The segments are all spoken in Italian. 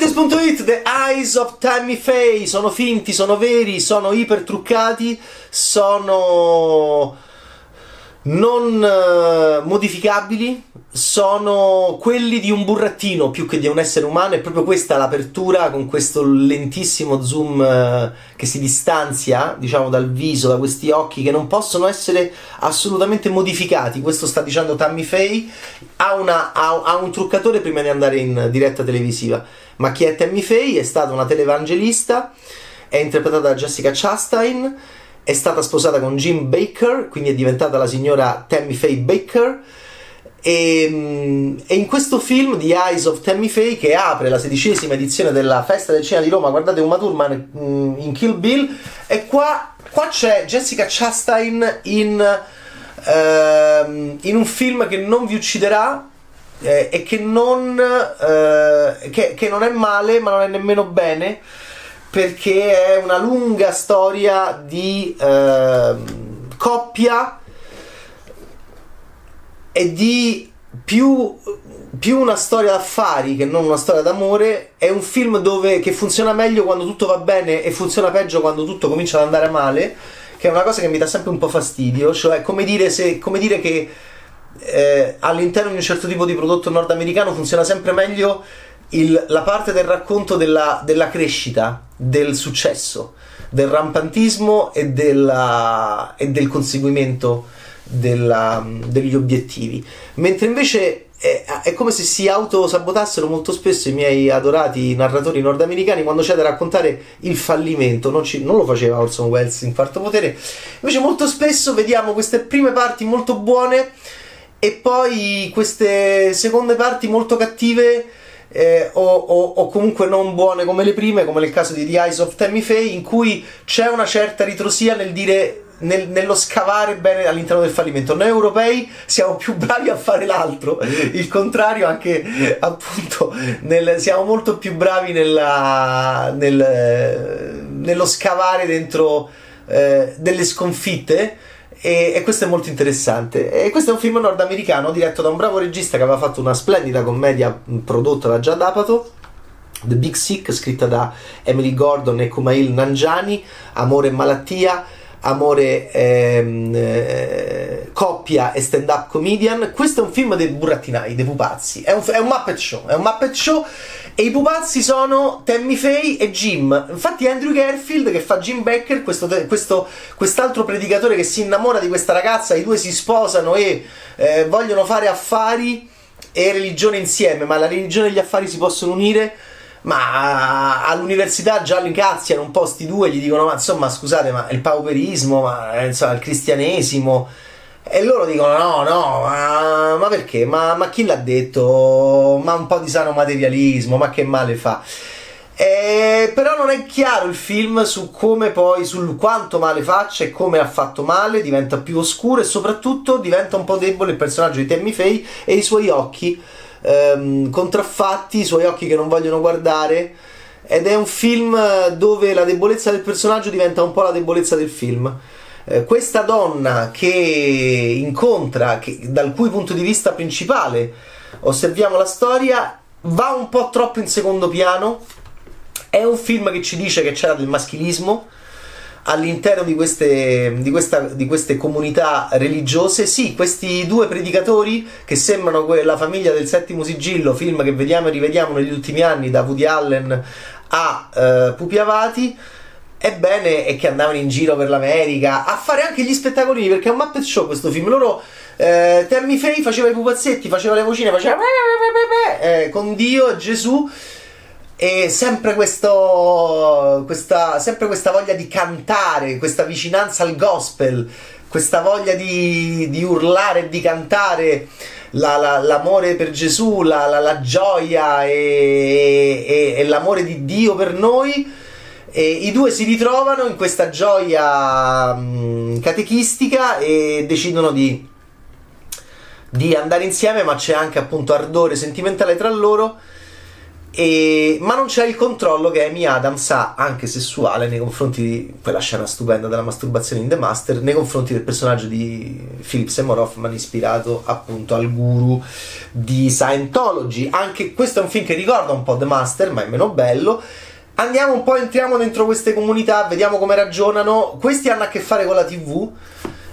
Fumettes.it, The Eyes of Tammy Faye, sono finti, sono veri, sono iper truccati, sono non uh, modificabili, sono quelli di un burrattino più che di un essere umano. È proprio questa l'apertura con questo lentissimo zoom uh, che si distanzia, diciamo, dal viso, da questi occhi che non possono essere assolutamente modificati. Questo sta dicendo Tammy Faye. Ha, una, ha, ha un truccatore prima di andare in diretta televisiva. Ma chi è Tammy Faye? È stata una televangelista, è interpretata da Jessica Chastain è stata sposata con Jim Baker, quindi è diventata la signora Tammy Faye Baker. E, mm, e, in questo film The Eyes of Tammy Faye che apre la sedicesima edizione della festa del cinema di Roma guardate Uma Thurman mm, in Kill Bill e qua, qua c'è Jessica Chastain in, uh, in, un film che non vi ucciderà eh, e che non, uh, che, che non è male ma non è nemmeno bene perché è una lunga storia di eh, coppia e di più, più, una storia d'affari che non una storia d'amore. È un film dove, che funziona meglio quando tutto va bene e funziona peggio quando tutto comincia ad andare male, che è una cosa che mi dà sempre un po' fastidio, cioè come dire, se, come dire che eh, all'interno di un certo tipo di prodotto nordamericano funziona sempre meglio il, la parte del racconto della, della, crescita, del successo, del rampantismo e, della, e del conseguimento della, degli obiettivi. Mentre invece è, è, come se si autosabotassero molto spesso i miei adorati narratori nordamericani quando c'è da raccontare il fallimento. Non, ci, non, lo faceva Orson Welles in quarto potere. Invece molto spesso vediamo queste prime parti molto buone e poi queste seconde parti molto cattive eh, o, o, o, comunque non buone come le prime, come nel caso di The Eyes of Tammy Faye, in cui c'è una certa ritrosia nel dire nel, nello scavare bene all'interno del fallimento. Noi europei siamo più bravi a fare l'altro, il contrario anche appunto nel, siamo molto più bravi nella, nel, nello scavare dentro eh, delle sconfitte e, e, questo è molto interessante. E questo è un film nordamericano diretto da un bravo regista che aveva fatto una splendida commedia prodotta da Giad Apato. The Big Sick, scritta da Emily Gordon e Kumail Nanjani, Amore e malattia, Amore ehm, eh, coppia e stand up comedian. Questo è un film dei burattinai, dei pupazzi. È un, è un Muppet Show. È un Muppet Show e i pupazzi sono Tammy Faye e Jim. Infatti, Andrew Garfield che fa Jim Becker, questo, questo, quest'altro predicatore che si innamora di questa ragazza, i due si sposano e eh, vogliono fare affari e religione insieme, ma la religione e gli affari si possono unire. Ma all'università già li incazziano un po' sti due, gli dicono: Ma insomma, scusate, ma il pauperismo, ma eh, insomma, il cristianesimo e loro dicono: no, no, ma, ma perché? Ma, ma, chi l'ha detto? Ma un po' di sano materialismo, ma che male fa? Eh, però non è chiaro il film su come poi, sul quanto male faccia e come ha fatto male, diventa più oscuro e soprattutto diventa un po' debole il personaggio di Tammy Faye e i suoi occhi ehm, contraffatti, i suoi occhi che non vogliono guardare. Ed è un film dove la debolezza del personaggio diventa un po' la debolezza del film. Eh, questa donna che incontra, che, dal cui punto di vista principale osserviamo la storia, va un po' troppo in secondo piano. È un film che ci dice che c'era del maschilismo all'interno di queste, di, questa, di queste, comunità religiose. Sì, questi due predicatori che sembrano la famiglia del settimo sigillo, film che vediamo e rivediamo negli ultimi anni da Woody Allen a uh, Pupi Avati Ebbene, è che andavano in giro per l'America a fare anche gli spettacolini perché è un Muppet Show questo film. Loro, eh, Tammy Faye faceva i pupazzetti, faceva le vocine, faceva eh, con Dio e Gesù. E sempre, questo, questa, sempre questa voglia di cantare, questa vicinanza al gospel, questa voglia di, di urlare e di cantare. La, la, l'amore per Gesù, la, la gioia e, e, e, l'amore di Dio per noi e I due si ritrovano in questa gioia mh, catechistica e decidono di, di andare insieme, ma c'è anche appunto ardore sentimentale tra loro. E, ma non c'è il controllo che Amy Adams ha, anche sessuale, nei confronti di quella scena stupenda della masturbazione in The Master, nei confronti del personaggio di Philip Seymour Hoffman, ispirato appunto al guru di Scientology. Anche questo è un film che ricorda un po' The Master, ma è meno bello. Andiamo un po', entriamo dentro queste comunità, vediamo come ragionano. Questi hanno a che fare con la TV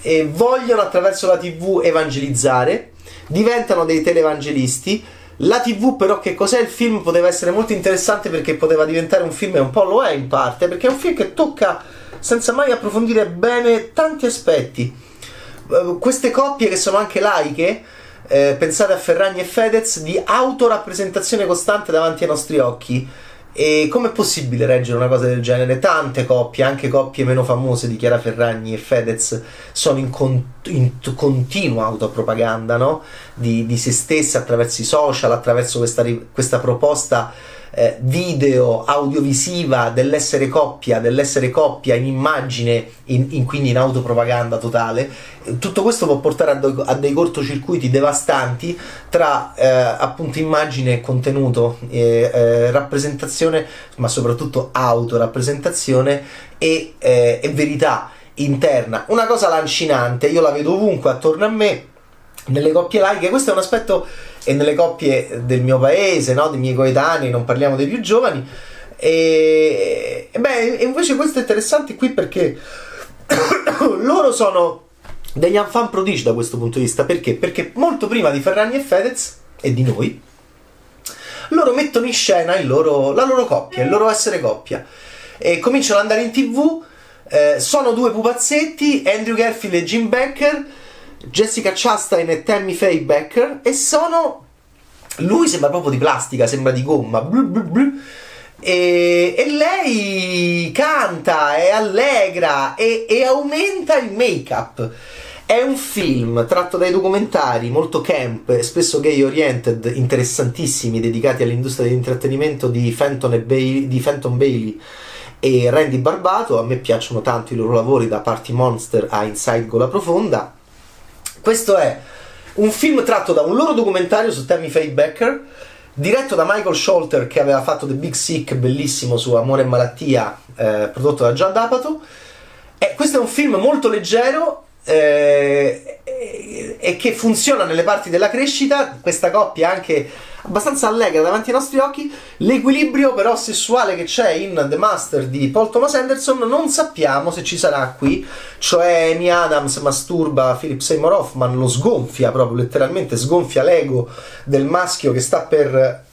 e vogliono attraverso la TV evangelizzare, diventano dei televangelisti la TV però che cos'è il film poteva essere molto interessante perché poteva diventare un film e un po' lo è in parte, perché è un film che tocca senza mai approfondire bene tanti aspetti. Uh, queste coppie che sono anche laiche, eh, pensate a Ferragni e Fedez, di autorappresentazione costante davanti ai nostri occhi e com'è possibile reggere una cosa del genere? Tante coppie, anche coppie meno famose di Chiara Ferragni e Fedez, sono in, con- in continua autopropaganda no? di, di, se stesse attraverso i social, attraverso questa, questa proposta eh, video, audiovisiva dell'essere coppia, dell'essere coppia in immagine, in, in, quindi in autopropaganda totale. Tutto questo può portare a, do, a dei cortocircuiti devastanti tra eh, appunto immagine e contenuto, eh, eh, rappresentazione, ma soprattutto autorappresentazione e, eh, e verità interna. Una cosa lancinante, io la vedo ovunque attorno a me nelle coppie laiche, questo è un aspetto e nelle coppie del mio paese, no? dei miei coetanei, non parliamo dei più giovani. E, e beh, invece questo è interessante qui perché loro sono degli enfant prodige da questo punto di vista. Perché? Perché molto prima di Ferragni e Fedez e di noi, loro mettono in scena loro, la loro coppia, il loro essere coppia. E cominciano ad andare in tv. Eh, sono due pupazzetti, Andrew Garfield e Jim Becker Jessica Chastain e Tammy Faye Becker e sono lui sembra proprio di plastica, sembra di gomma blu blu blu. E, e, lei canta, è allegra e, e aumenta il make-up. È un film tratto dai documentari molto camp, spesso gay oriented, interessantissimi, dedicati all'industria dell'intrattenimento di Fenton, Bailey, di Fenton Bailey e Randy Barbato. A me piacciono tanto i loro lavori, da Party Monster a Inside Gola Profonda. Questo è un film tratto da un loro documentario su Tammy Faye Becker, diretto da Michael Scholter che aveva fatto The Big Sick, bellissimo su Amore e Malattia, eh, prodotto da Gian D'Apato. E questo è un film molto leggero eh, e che funziona nelle parti della crescita. Questa coppia anche abbastanza allegra davanti ai nostri occhi. L'equilibrio però sessuale che c'è in The Master di Paul Thomas Anderson non sappiamo se ci sarà qui, cioè Amy Adams masturba Philip Seymour Hoffman, lo sgonfia proprio letteralmente, sgonfia l'ego del maschio che sta per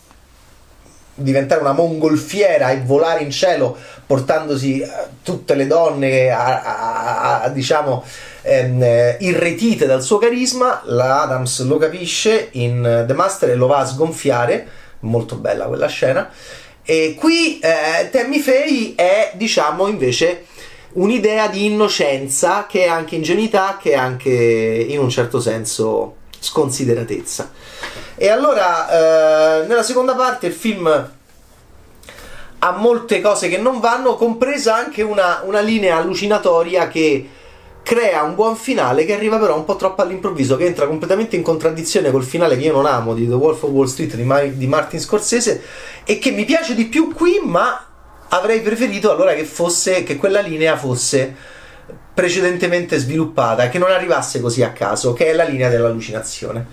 diventare una mongolfiera e volare in cielo portandosi eh, tutte le donne a, a, a diciamo ehm, eh, irretite dal suo carisma, la Adams lo capisce in The Master e lo va a sgonfiare, molto bella quella scena. E qui eh, Tammy Faye è, diciamo, invece un'idea di innocenza che è anche ingenuità, che è anche in un certo senso sconsideratezza. E allora, eh, nella seconda parte il film ha molte cose che non vanno, compresa anche una, una linea allucinatoria che crea un buon finale che arriva però un po' troppo all'improvviso, che entra completamente in contraddizione col finale che io non amo di The Wolf of Wall Street di, Mar- di Martin Scorsese e che mi piace di più qui, ma avrei preferito allora che fosse che quella linea fosse precedentemente sviluppata, che non arrivasse così a caso, che è la linea dell'allucinazione.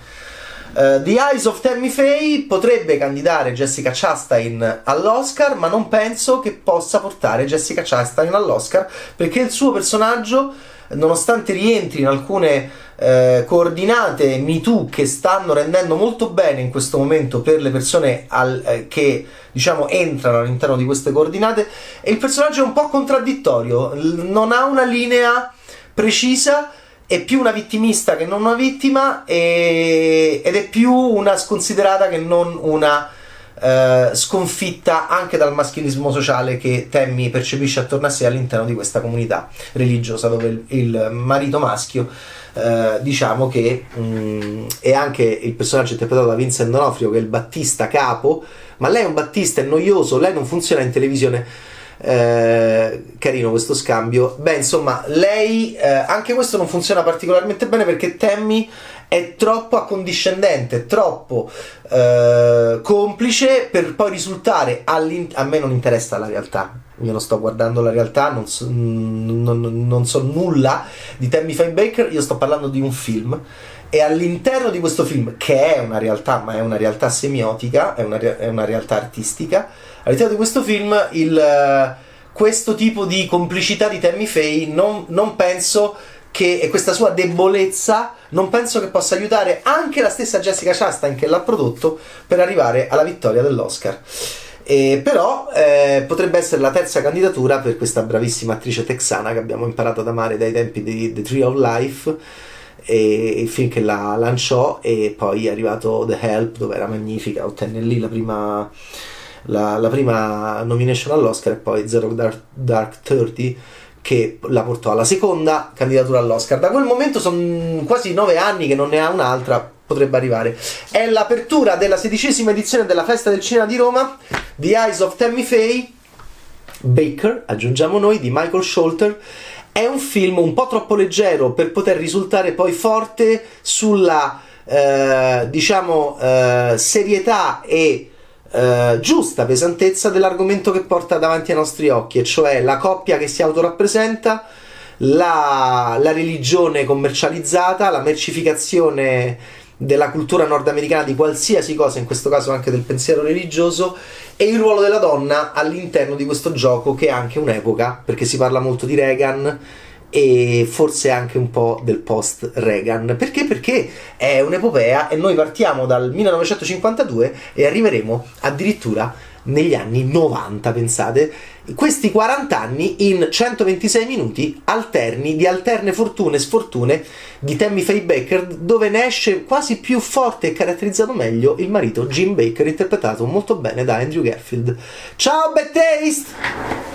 Uh, The Eyes of Tammy Faye potrebbe candidare Jessica Chastain all'Oscar, ma non penso che possa portare Jessica Chastain all'Oscar perché il suo personaggio nonostante rientri in alcune eh, coordinate MeToo che stanno rendendo molto bene in questo momento per le persone al, eh, che diciamo entrano all'interno di queste coordinate, il personaggio è un po' contraddittorio, non ha una linea precisa è più una vittimista che non una vittima e, ed è più una sconsiderata che non una eh, sconfitta anche dal maschilismo sociale che Tammy percepisce attorno a sé all'interno di questa comunità religiosa dove il, il marito maschio eh, diciamo che mh, mm, è anche il personaggio interpretato da Vincent D'Onofrio che è il Battista capo ma lei è un Battista è noioso lei non funziona in televisione. Eh, carino questo scambio. Beh insomma lei eh, anche questo non funziona particolarmente bene perché Tammy è troppo accondiscendente, troppo eh, complice per poi risultare a me non interessa la realtà. Io non sto guardando la realtà, non so, non, non so nulla di Tammy Faye Baker, io sto parlando di un film e all'interno di questo film, che è una realtà, ma è una realtà semiotica, è una, è una realtà artistica, all'interno di questo film il, questo tipo di complicità di Tammy Faye non, non penso che questa sua debolezza non penso che possa aiutare anche la stessa Jessica Chastain che l'ha prodotto per arrivare alla vittoria dell'Oscar. E però eh, potrebbe essere la terza candidatura per questa bravissima attrice texana che abbiamo imparato ad amare dai tempi di The Tree of Life e il film che la lanciò e poi è arrivato The Help dove era magnifica, ottenne lì la prima, la, la prima nomination all'Oscar e poi Zero Dark, Dark 30 che la portò alla seconda candidatura all'Oscar. Da quel momento sono quasi nove anni che non ne ha un'altra, potrebbe arrivare. È l'apertura della sedicesima edizione della Festa del Cinema di Roma, The Eyes of Tammy Faye, Baker, aggiungiamo noi, di Michael Scholter è un film un po' troppo leggero per poter risultare poi forte sulla, eh, diciamo, eh, serietà e eh, giusta pesantezza dell'argomento che porta davanti ai nostri occhi, e cioè la coppia che si autorappresenta, la, la religione commercializzata, la mercificazione della cultura nordamericana di qualsiasi cosa, in questo caso anche del pensiero religioso, e il ruolo della donna all'interno di questo gioco che è anche un'epoca, perché si parla molto di Reagan e forse anche un po' del post Reagan. Perché? Perché è un'epopea e noi partiamo dal 1952 e arriveremo addirittura negli anni 90, pensate, questi 40 anni in 126 minuti alterni di alterne fortune e sfortune di Tammy Faye Baker, dove ne esce quasi più forte e caratterizzato meglio il marito Jim Baker, interpretato molto bene da Andrew Garfield. Ciao, Bad Taste!